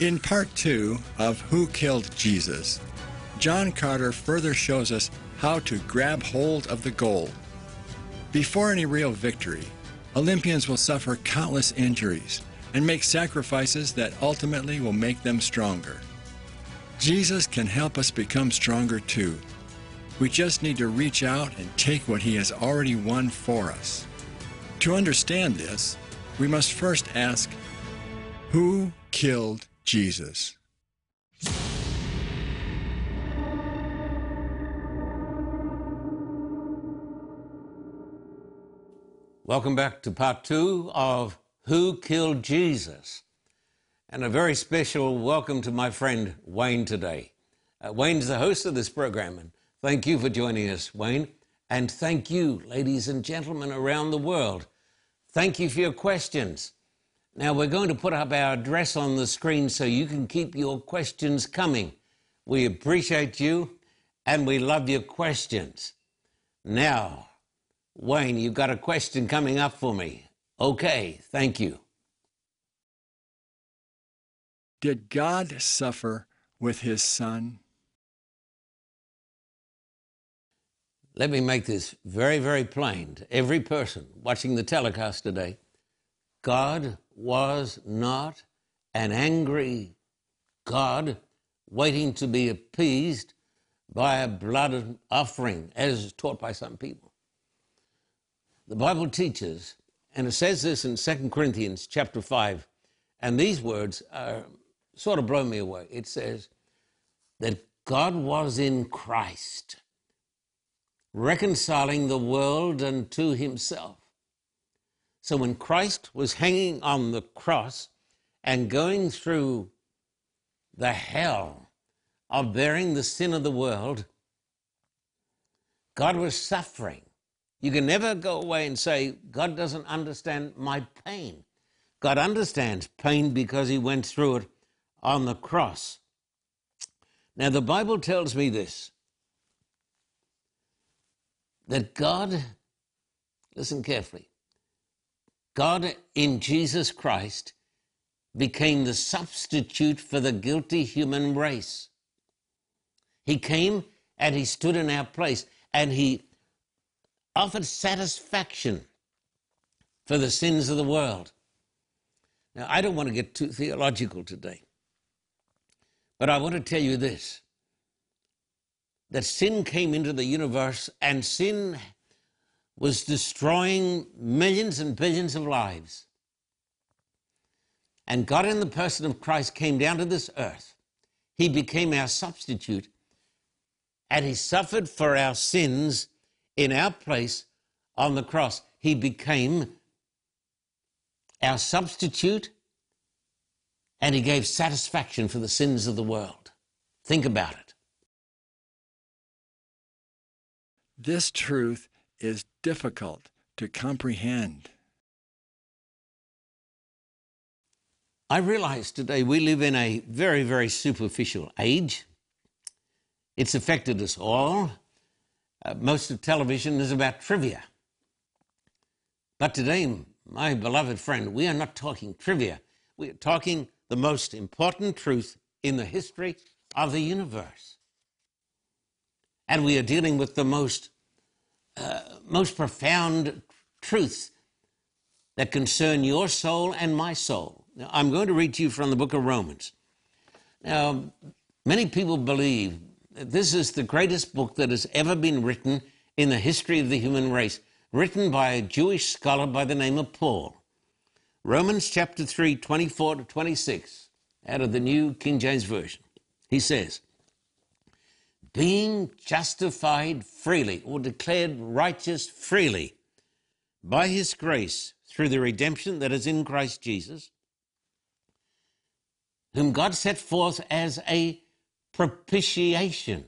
In part two of Who Killed Jesus, John Carter further shows us how to grab hold of the goal. Before any real victory, Olympians will suffer countless injuries and make sacrifices that ultimately will make them stronger. Jesus can help us become stronger too. We just need to reach out and take what He has already won for us. To understand this, we must first ask Who killed Jesus? Welcome back to part two of Who Killed Jesus? And a very special welcome to my friend Wayne today. Uh, Wayne's the host of this program, and thank you for joining us, Wayne. And thank you, ladies and gentlemen around the world. Thank you for your questions. Now, we're going to put up our address on the screen so you can keep your questions coming. We appreciate you and we love your questions. Now, Wayne, you've got a question coming up for me. Okay, thank you. Did God suffer with his son? Let me make this very, very plain to every person watching the telecast today. God was not an angry God waiting to be appeased by a blood offering, as taught by some people. The Bible teaches, and it says this in 2 Corinthians chapter 5, and these words are, sort of blow me away. It says that God was in Christ, reconciling the world unto himself so when Christ was hanging on the cross and going through the hell of bearing the sin of the world, God was suffering. You can never go away and say, God doesn't understand my pain. God understands pain because he went through it on the cross. Now, the Bible tells me this that God, listen carefully, God in Jesus Christ became the substitute for the guilty human race. He came and he stood in our place and he offered satisfaction for the sins of the world. Now, I don't want to get too theological today, but I want to tell you this that sin came into the universe and sin was destroying millions and billions of lives. And God, in the person of Christ, came down to this earth. He became our substitute, and He suffered for our sins in our place on the cross. He became our substitute, and He gave satisfaction for the sins of the world. Think about it. This truth is difficult to comprehend. I realize today we live in a very, very superficial age. It's affected us all. Uh, most of television is about trivia. But today, my beloved friend, we are not talking trivia. We are talking the most important truth in the history of the universe. And we are dealing with the most uh, most profound truths that concern your soul and my soul. Now, I'm going to read to you from the book of Romans. Now, many people believe that this is the greatest book that has ever been written in the history of the human race, written by a Jewish scholar by the name of Paul. Romans chapter 3, 24 to 26, out of the New King James Version. He says, being justified freely or declared righteous freely by his grace through the redemption that is in Christ Jesus, whom God set forth as a propitiation.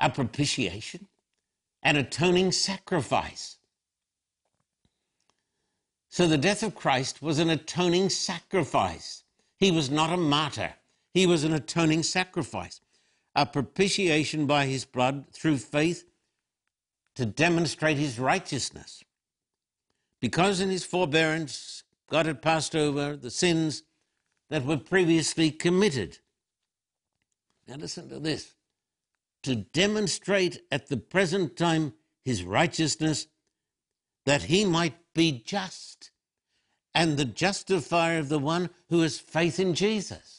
A propitiation, an atoning sacrifice. So the death of Christ was an atoning sacrifice. He was not a martyr, he was an atoning sacrifice a propitiation by his blood through faith to demonstrate his righteousness. Because in his forbearance God had passed over the sins that were previously committed. Now, listen to this to demonstrate at the present time his righteousness, that he might be just and the justifier of the one who has faith in Jesus.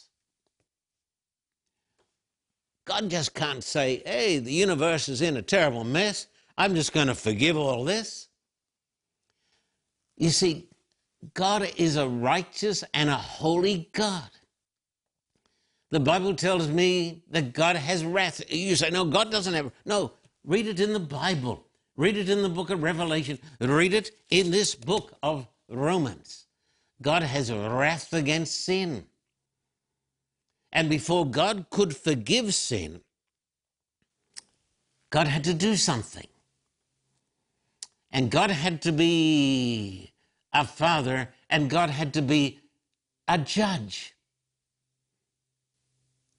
God just can't say, hey, the universe is in a terrible mess. I'm just going to forgive all this. You see, God is a righteous and a holy God. The Bible tells me that God has wrath. You say, no, God doesn't have. No, read it in the Bible. Read it in the book of Revelation. Read it in this book of Romans. God has wrath against sin. And before God could forgive sin, God had to do something. And God had to be a father, and God had to be a judge.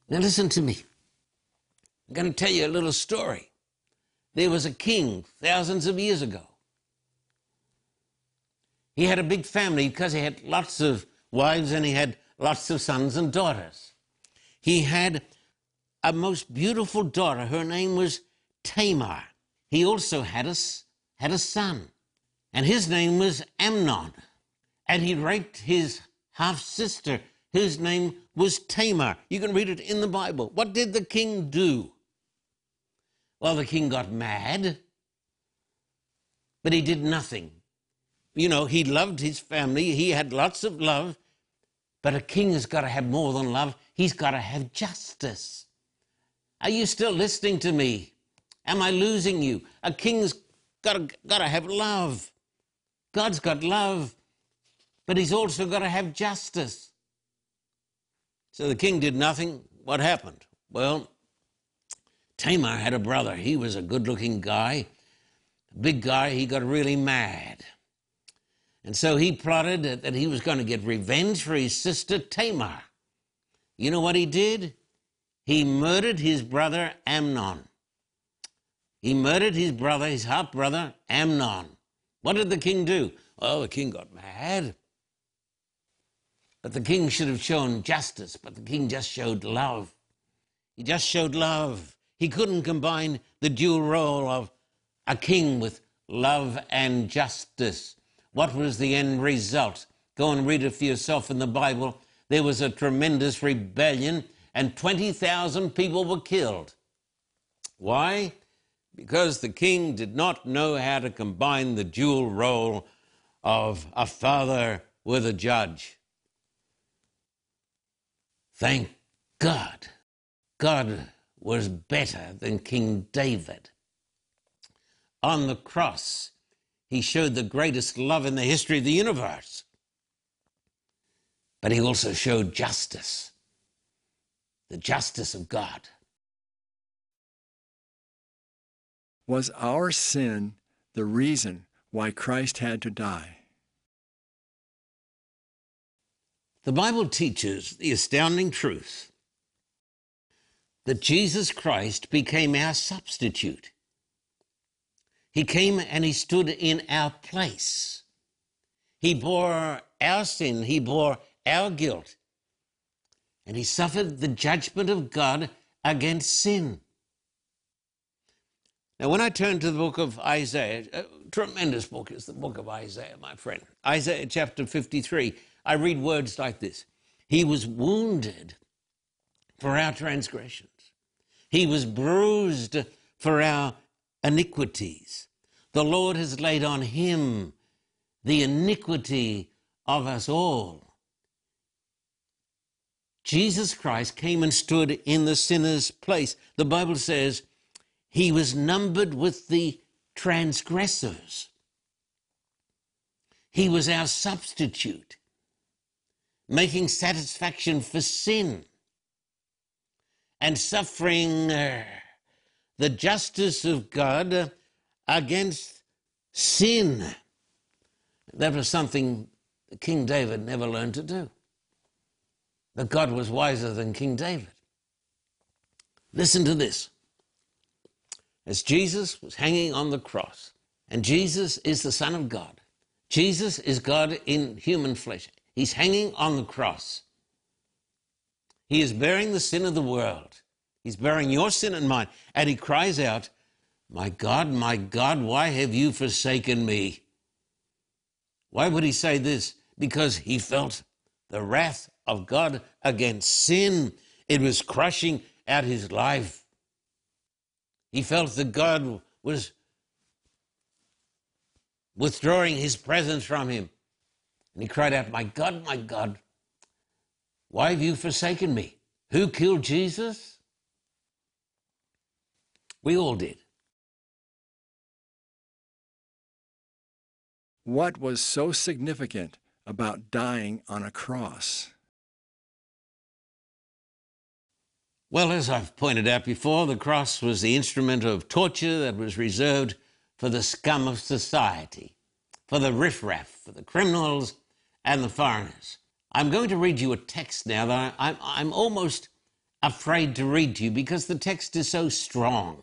Now, listen to me. I'm going to tell you a little story. There was a king thousands of years ago. He had a big family because he had lots of wives and he had lots of sons and daughters. He had a most beautiful daughter. Her name was Tamar. He also had a, had a son, and his name was Amnon. And he raped his half sister, whose name was Tamar. You can read it in the Bible. What did the king do? Well, the king got mad, but he did nothing. You know, he loved his family, he had lots of love, but a king has got to have more than love, he's got to have justice. Are you still listening to me? Am I losing you? A king's got to, got to have love. God's got love, but he's also got to have justice. So the king did nothing. What happened? Well, Tamar had a brother. He was a good looking guy, a big guy. He got really mad. And so he plotted that he was going to get revenge for his sister Tamar. You know what he did? He murdered his brother Amnon. He murdered his brother, his half brother Amnon. What did the king do? Well, the king got mad. But the king should have shown justice, but the king just showed love. He just showed love. He couldn't combine the dual role of a king with love and justice. What was the end result? Go and read it for yourself in the Bible. There was a tremendous rebellion, and 20,000 people were killed. Why? Because the king did not know how to combine the dual role of a father with a judge. Thank God. God was better than King David. On the cross, he showed the greatest love in the history of the universe. But he also showed justice, the justice of God. Was our sin the reason why Christ had to die? The Bible teaches the astounding truth that Jesus Christ became our substitute. He came and he stood in our place. He bore our sin, he bore our guilt, and he suffered the judgment of God against sin. Now, when I turn to the book of Isaiah, a tremendous book is the book of Isaiah, my friend. Isaiah chapter 53, I read words like this He was wounded for our transgressions, He was bruised for our iniquities. The Lord has laid on Him the iniquity of us all. Jesus Christ came and stood in the sinner's place. The Bible says, he was numbered with the transgressors. He was our substitute, making satisfaction for sin and suffering uh, the justice of God against sin. That was something King David never learned to do. But God was wiser than King David. Listen to this as Jesus was hanging on the cross. And Jesus is the Son of God. Jesus is God in human flesh. He's hanging on the cross. He is bearing the sin of the world. He's bearing your sin and mine. And he cries out, My God, my God, why have you forsaken me? Why would he say this? Because he felt the wrath of God against sin. It was crushing out his life. He felt that God was withdrawing his presence from him. And he cried out, My God, my God, why have you forsaken me? Who killed Jesus? We all did. What was so significant about dying on a cross? Well, as I've pointed out before, the cross was the instrument of torture that was reserved for the scum of society, for the riffraff, for the criminals and the foreigners. I'm going to read you a text now that I, am almost afraid to read to you because the text is so strong.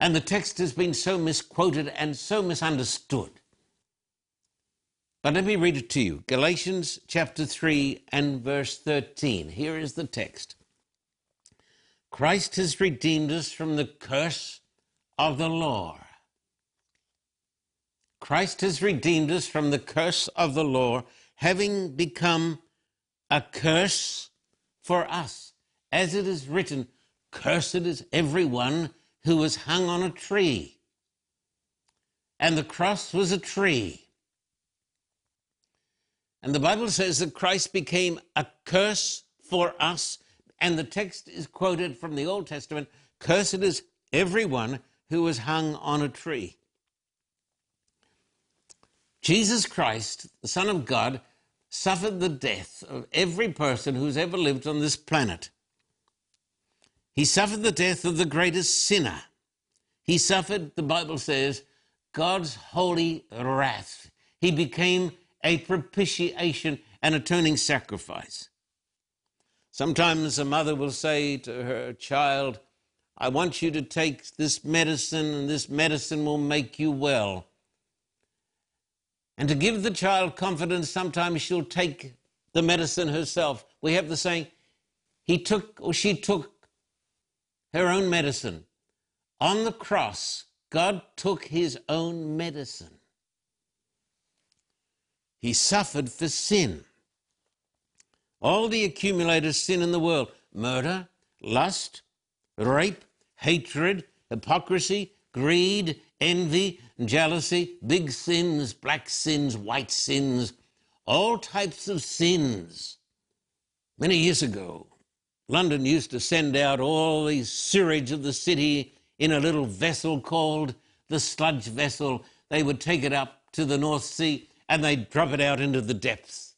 And the text has been so misquoted and so misunderstood. But let me read it to you Galatians chapter 3 and verse 13. Here is the text Christ has redeemed us from the curse of the law. Christ has redeemed us from the curse of the law, having become a curse for us. As it is written, Cursed is everyone who was hung on a tree. And the cross was a tree. And the Bible says that Christ became a curse for us. And the text is quoted from the Old Testament Cursed is everyone who was hung on a tree. Jesus Christ, the Son of God, suffered the death of every person who's ever lived on this planet. He suffered the death of the greatest sinner. He suffered, the Bible says, God's holy wrath. He became a propitiation, an atoning sacrifice. Sometimes a mother will say to her child, I want you to take this medicine, and this medicine will make you well. And to give the child confidence, sometimes she'll take the medicine herself. We have the saying, he took or she took her own medicine. On the cross, God took his own medicine. He suffered for sin. All the accumulated sin in the world murder, lust, rape, hatred, hypocrisy, greed, envy, jealousy, big sins, black sins, white sins, all types of sins. Many years ago, London used to send out all the sewage of the city in a little vessel called the sludge vessel. They would take it up to the North Sea and they'd drop it out into the depths.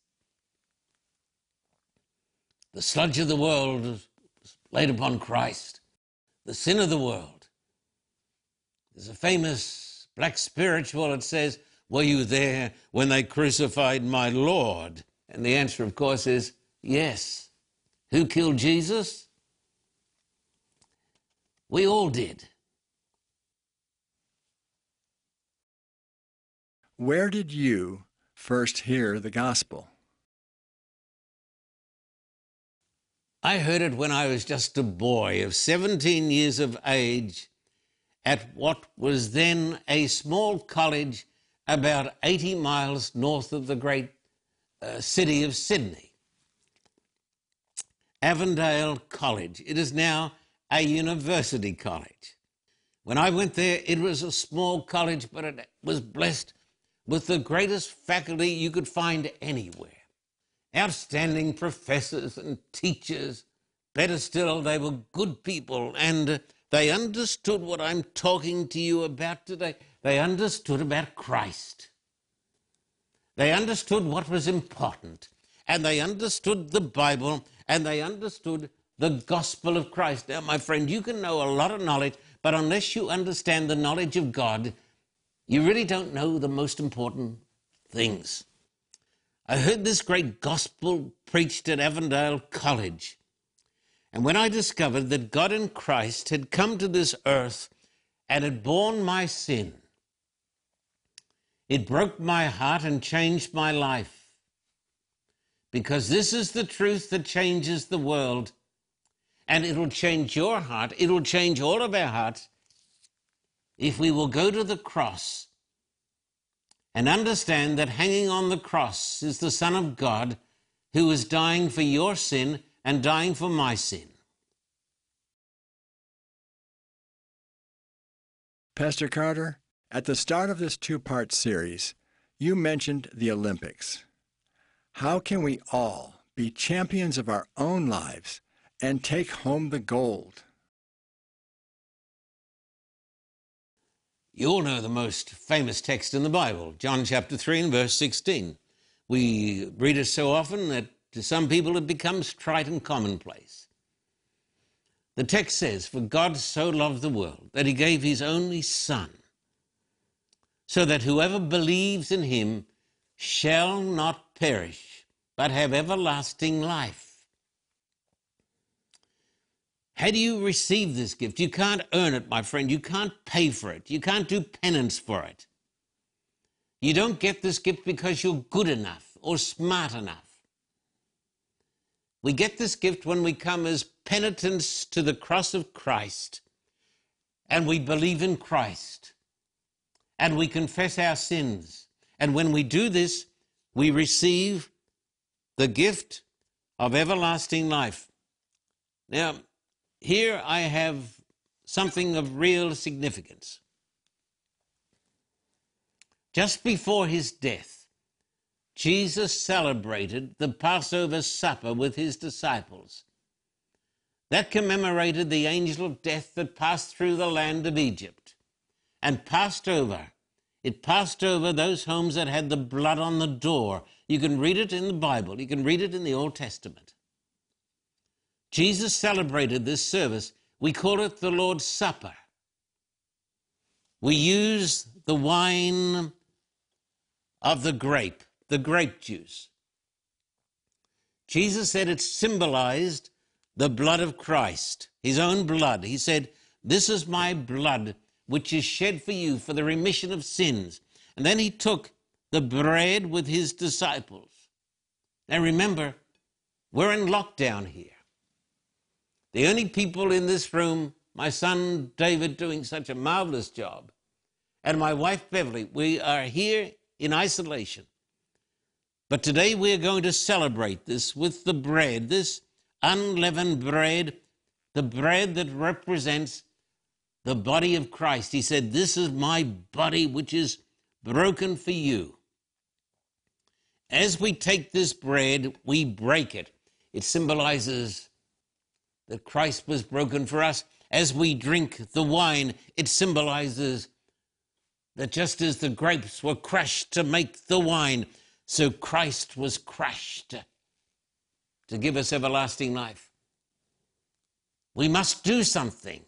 The sludge of the world was laid upon Christ, the sin of the world. There's a famous black spiritual that says, Were you there when they crucified my Lord? And the answer, of course, is yes. Who killed Jesus? We all did. Where did you first hear the gospel? I heard it when I was just a boy of 17 years of age at what was then a small college about 80 miles north of the great uh, city of Sydney. Avondale College. It is now a university college. When I went there, it was a small college, but it was blessed with the greatest faculty you could find anywhere. Outstanding professors and teachers. Better still, they were good people and they understood what I'm talking to you about today. They understood about Christ. They understood what was important and they understood the Bible and they understood the gospel of Christ. Now, my friend, you can know a lot of knowledge, but unless you understand the knowledge of God, you really don't know the most important things. I heard this great gospel preached at Avondale College. And when I discovered that God in Christ had come to this earth and had borne my sin, it broke my heart and changed my life because this is the truth that changes the world. And it'll change your heart, it'll change all of our hearts if we will go to the cross and understand that hanging on the cross is the Son of God who is dying for your sin and dying for my sin. Pastor Carter, at the start of this two part series, you mentioned the Olympics. How can we all be champions of our own lives and take home the gold? You all know the most famous text in the Bible, John chapter 3 and verse 16. We read it so often that to some people it becomes trite and commonplace. The text says, For God so loved the world that he gave his only Son, so that whoever believes in him shall not perish, but have everlasting life. How do you receive this gift? You can't earn it, my friend. You can't pay for it. You can't do penance for it. You don't get this gift because you're good enough or smart enough. We get this gift when we come as penitents to the cross of Christ and we believe in Christ and we confess our sins. And when we do this, we receive the gift of everlasting life. Now, here I have something of real significance. Just before his death, Jesus celebrated the Passover supper with his disciples. That commemorated the angel of death that passed through the land of Egypt and passed over. It passed over those homes that had the blood on the door. You can read it in the Bible, you can read it in the Old Testament. Jesus celebrated this service. We call it the Lord's Supper. We use the wine of the grape, the grape juice. Jesus said it symbolized the blood of Christ, his own blood. He said, This is my blood, which is shed for you for the remission of sins. And then he took the bread with his disciples. Now remember, we're in lockdown here. The only people in this room, my son David doing such a marvelous job, and my wife Beverly, we are here in isolation. But today we are going to celebrate this with the bread, this unleavened bread, the bread that represents the body of Christ. He said, This is my body which is broken for you. As we take this bread, we break it. It symbolizes that Christ was broken for us. As we drink the wine, it symbolizes that just as the grapes were crushed to make the wine, so Christ was crushed to give us everlasting life. We must do something.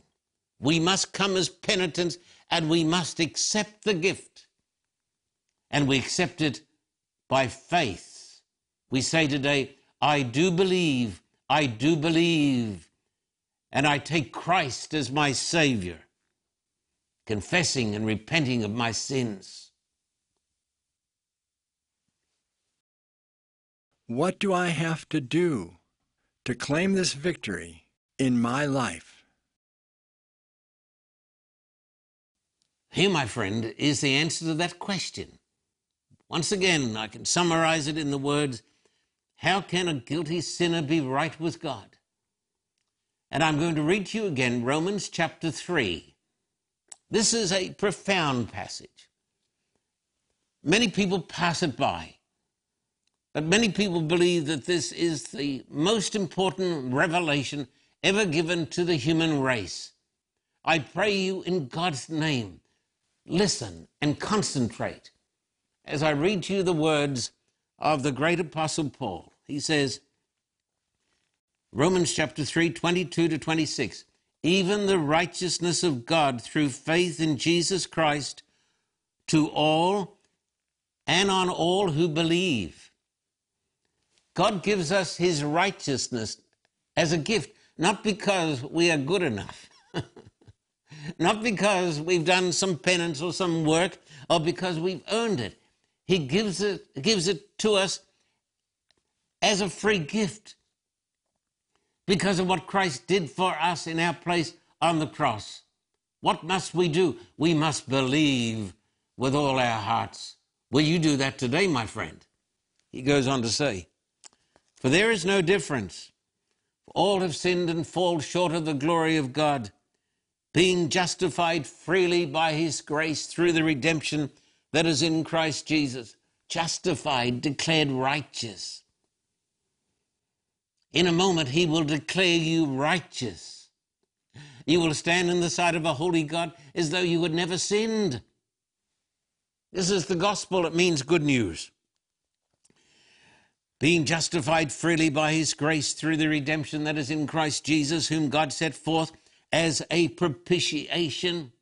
We must come as penitents and we must accept the gift. And we accept it by faith. We say today, I do believe I do believe, and I take Christ as my Savior, confessing and repenting of my sins. What do I have to do to claim this victory in my life? Here, my friend, is the answer to that question. Once again, I can summarize it in the words how can a guilty sinner be right with God? And I'm going to read to you again Romans chapter 3. This is a profound passage. Many people pass it by, but many people believe that this is the most important revelation ever given to the human race. I pray you in God's name, listen and concentrate as I read to you the words of the great apostle Paul. He says, Romans chapter 3, 22 to 26, even the righteousness of God through faith in Jesus Christ to all and on all who believe. God gives us his righteousness as a gift, not because we are good enough, not because we've done some penance or some work, or because we've earned it. He gives it, gives it to us as a free gift because of what Christ did for us in our place on the cross. What must we do? We must believe with all our hearts. Will you do that today, my friend? He goes on to say, For there is no difference. All have sinned and fall short of the glory of God, being justified freely by his grace through the redemption that is in Christ Jesus. Justified, declared righteous. In a moment, he will declare you righteous. You will stand in the sight of a holy God as though you had never sinned. This is the gospel. It means good news. Being justified freely by his grace through the redemption that is in Christ Jesus, whom God set forth as a propitiation,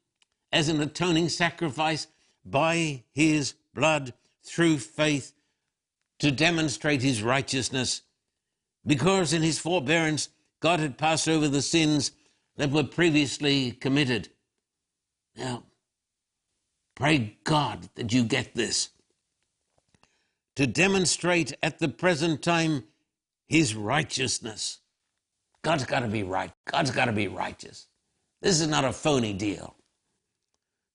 as an atoning sacrifice by his blood through faith to demonstrate his righteousness because in his forbearance God had passed over the sins that were previously committed. Now, pray God that you get this. To demonstrate at the present time his righteousness. God's got to be right. God's got to be righteous. This is not a phony deal.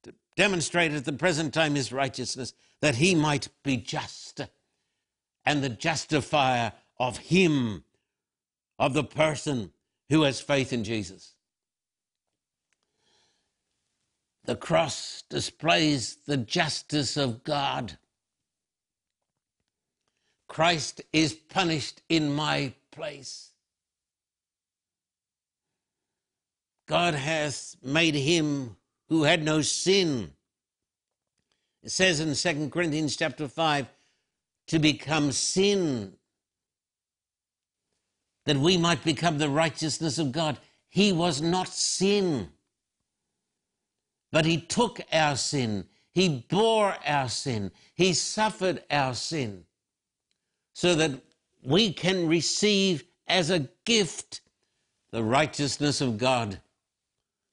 To demonstrate at the present time his righteousness, that he might be just and the justifier of him, of the person who has faith in Jesus. The cross displays the justice of God. Christ is punished in my place. God hath made him who had no sin. It says in 2 Corinthians chapter 5 to become sin that we might become the righteousness of God. He was not sin, but He took our sin, He bore our sin, He suffered our sin, so that we can receive as a gift the righteousness of God.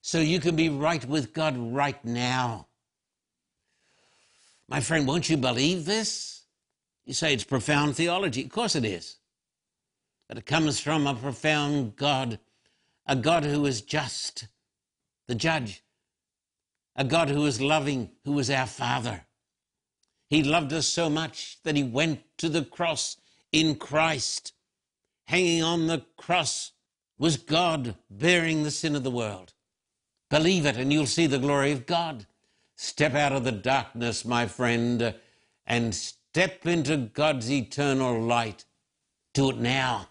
So you can be right with God right now. My friend, won't you believe this? You say it's profound theology. Of course it is but it comes from a profound God, a God who is just, the judge, a God who is loving, who is our Father. He loved us so much that he went to the cross in Christ. Hanging on the cross was God bearing the sin of the world. Believe it, and you'll see the glory of God. Step out of the darkness, my friend, and step into God's eternal light. Do it now.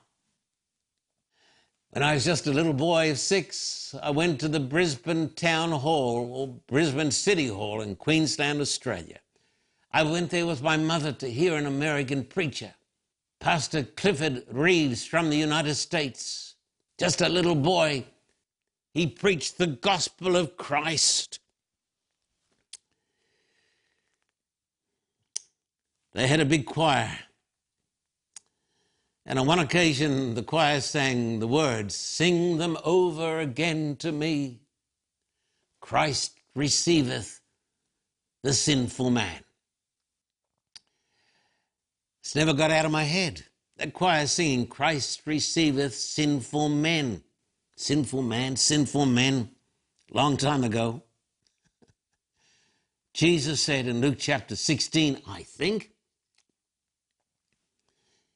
When I was just a little boy of six, I went to the Brisbane Town Hall, or Brisbane City Hall in Queensland, Australia. I went there with my mother to hear an American preacher, Pastor Clifford Reeves from the United States. Just a little boy, he preached the gospel of Christ. They had a big choir. And on one occasion, the choir sang the words, Sing them over again to me. Christ receiveth the sinful man. It's never got out of my head. That choir singing, Christ receiveth sinful men. Sinful man, sinful men, long time ago. Jesus said in Luke chapter 16, I think,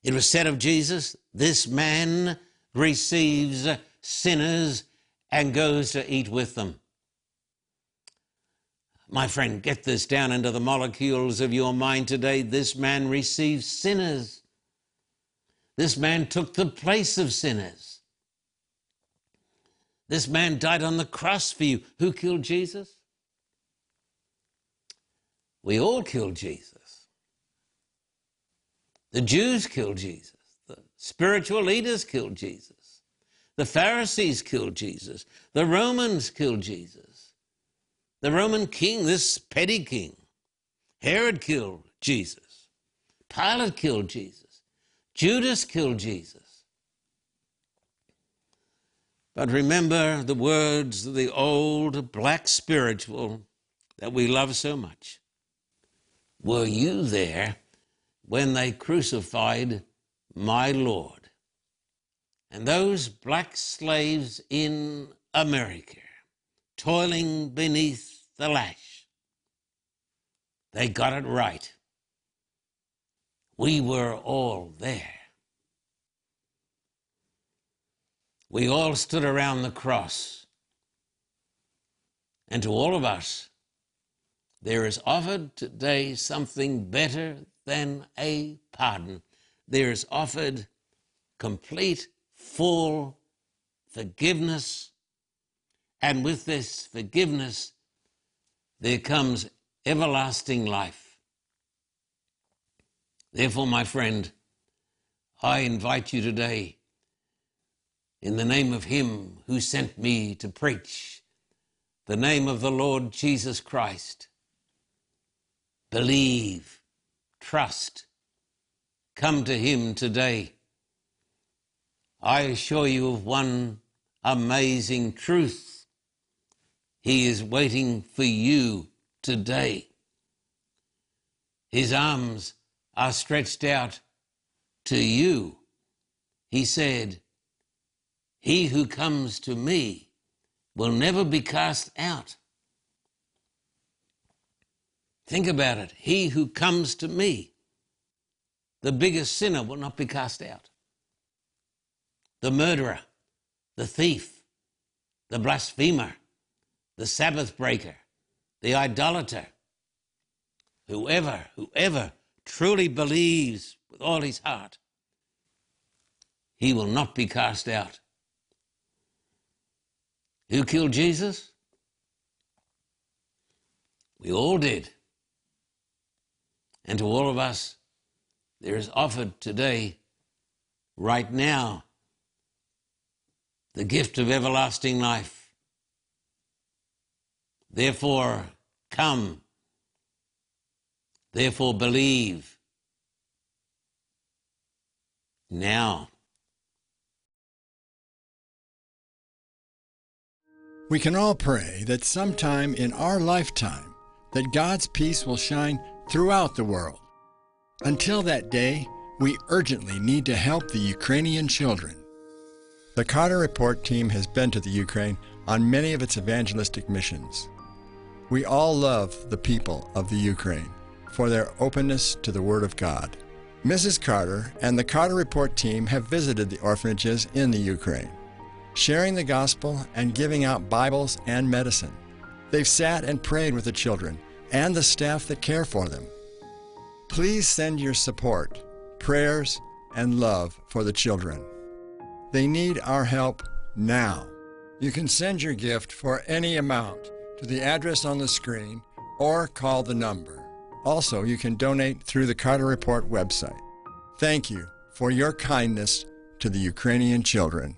it was said of Jesus, This man receives sinners and goes to eat with them. My friend, get this down into the molecules of your mind today. This man receives sinners. This man took the place of sinners. This man died on the cross for you. Who killed Jesus? We all killed Jesus. The Jews killed Jesus. The spiritual leaders killed Jesus. The Pharisees killed Jesus. The Romans killed Jesus. The Roman king, this petty king, Herod killed Jesus. Pilate killed Jesus. Judas killed Jesus. But remember the words of the old black spiritual that we love so much. Were you there when they crucified my Lord. And those black slaves in America, toiling beneath the lash, they got it right. We were all there. We all stood around the cross. And to all of us, there is offered today something better than a pardon. There is offered complete, full forgiveness. And with this forgiveness, there comes everlasting life. Therefore, my friend, I invite you today, in the name of Him who sent me to preach, the name of the Lord Jesus Christ, believe, trust, come to Him today. I assure you of one amazing truth. He is waiting for you today. His arms are stretched out to you. He said, He who comes to me will never be cast out. Think about it. He who comes to me, the biggest sinner, will not be cast out. The murderer, the thief, the blasphemer, the Sabbath breaker, the idolater, whoever, whoever truly believes with all his heart, he will not be cast out. Who killed Jesus? We all did. And to all of us, there is offered today, right now, the gift of everlasting life. Therefore, come. Therefore, believe. Now. We can all pray that sometime in our lifetime that God's peace will shine throughout the world. Until that day, we urgently need to help the Ukrainian children. The Carter Report team has been to the Ukraine on many of its evangelistic missions. We all love the people of the Ukraine for their openness to the Word of God. Mrs. Carter and the Carter Report team have visited the orphanages in the Ukraine, sharing the gospel and giving out Bibles and medicine. They've sat and prayed with the children and the staff that care for them. Please send your support, prayers, and love for the children. They need our help now. You can send your gift for any amount to the address on the screen or call the number. Also, you can donate through the Carter Report website. Thank you for your kindness to the Ukrainian children.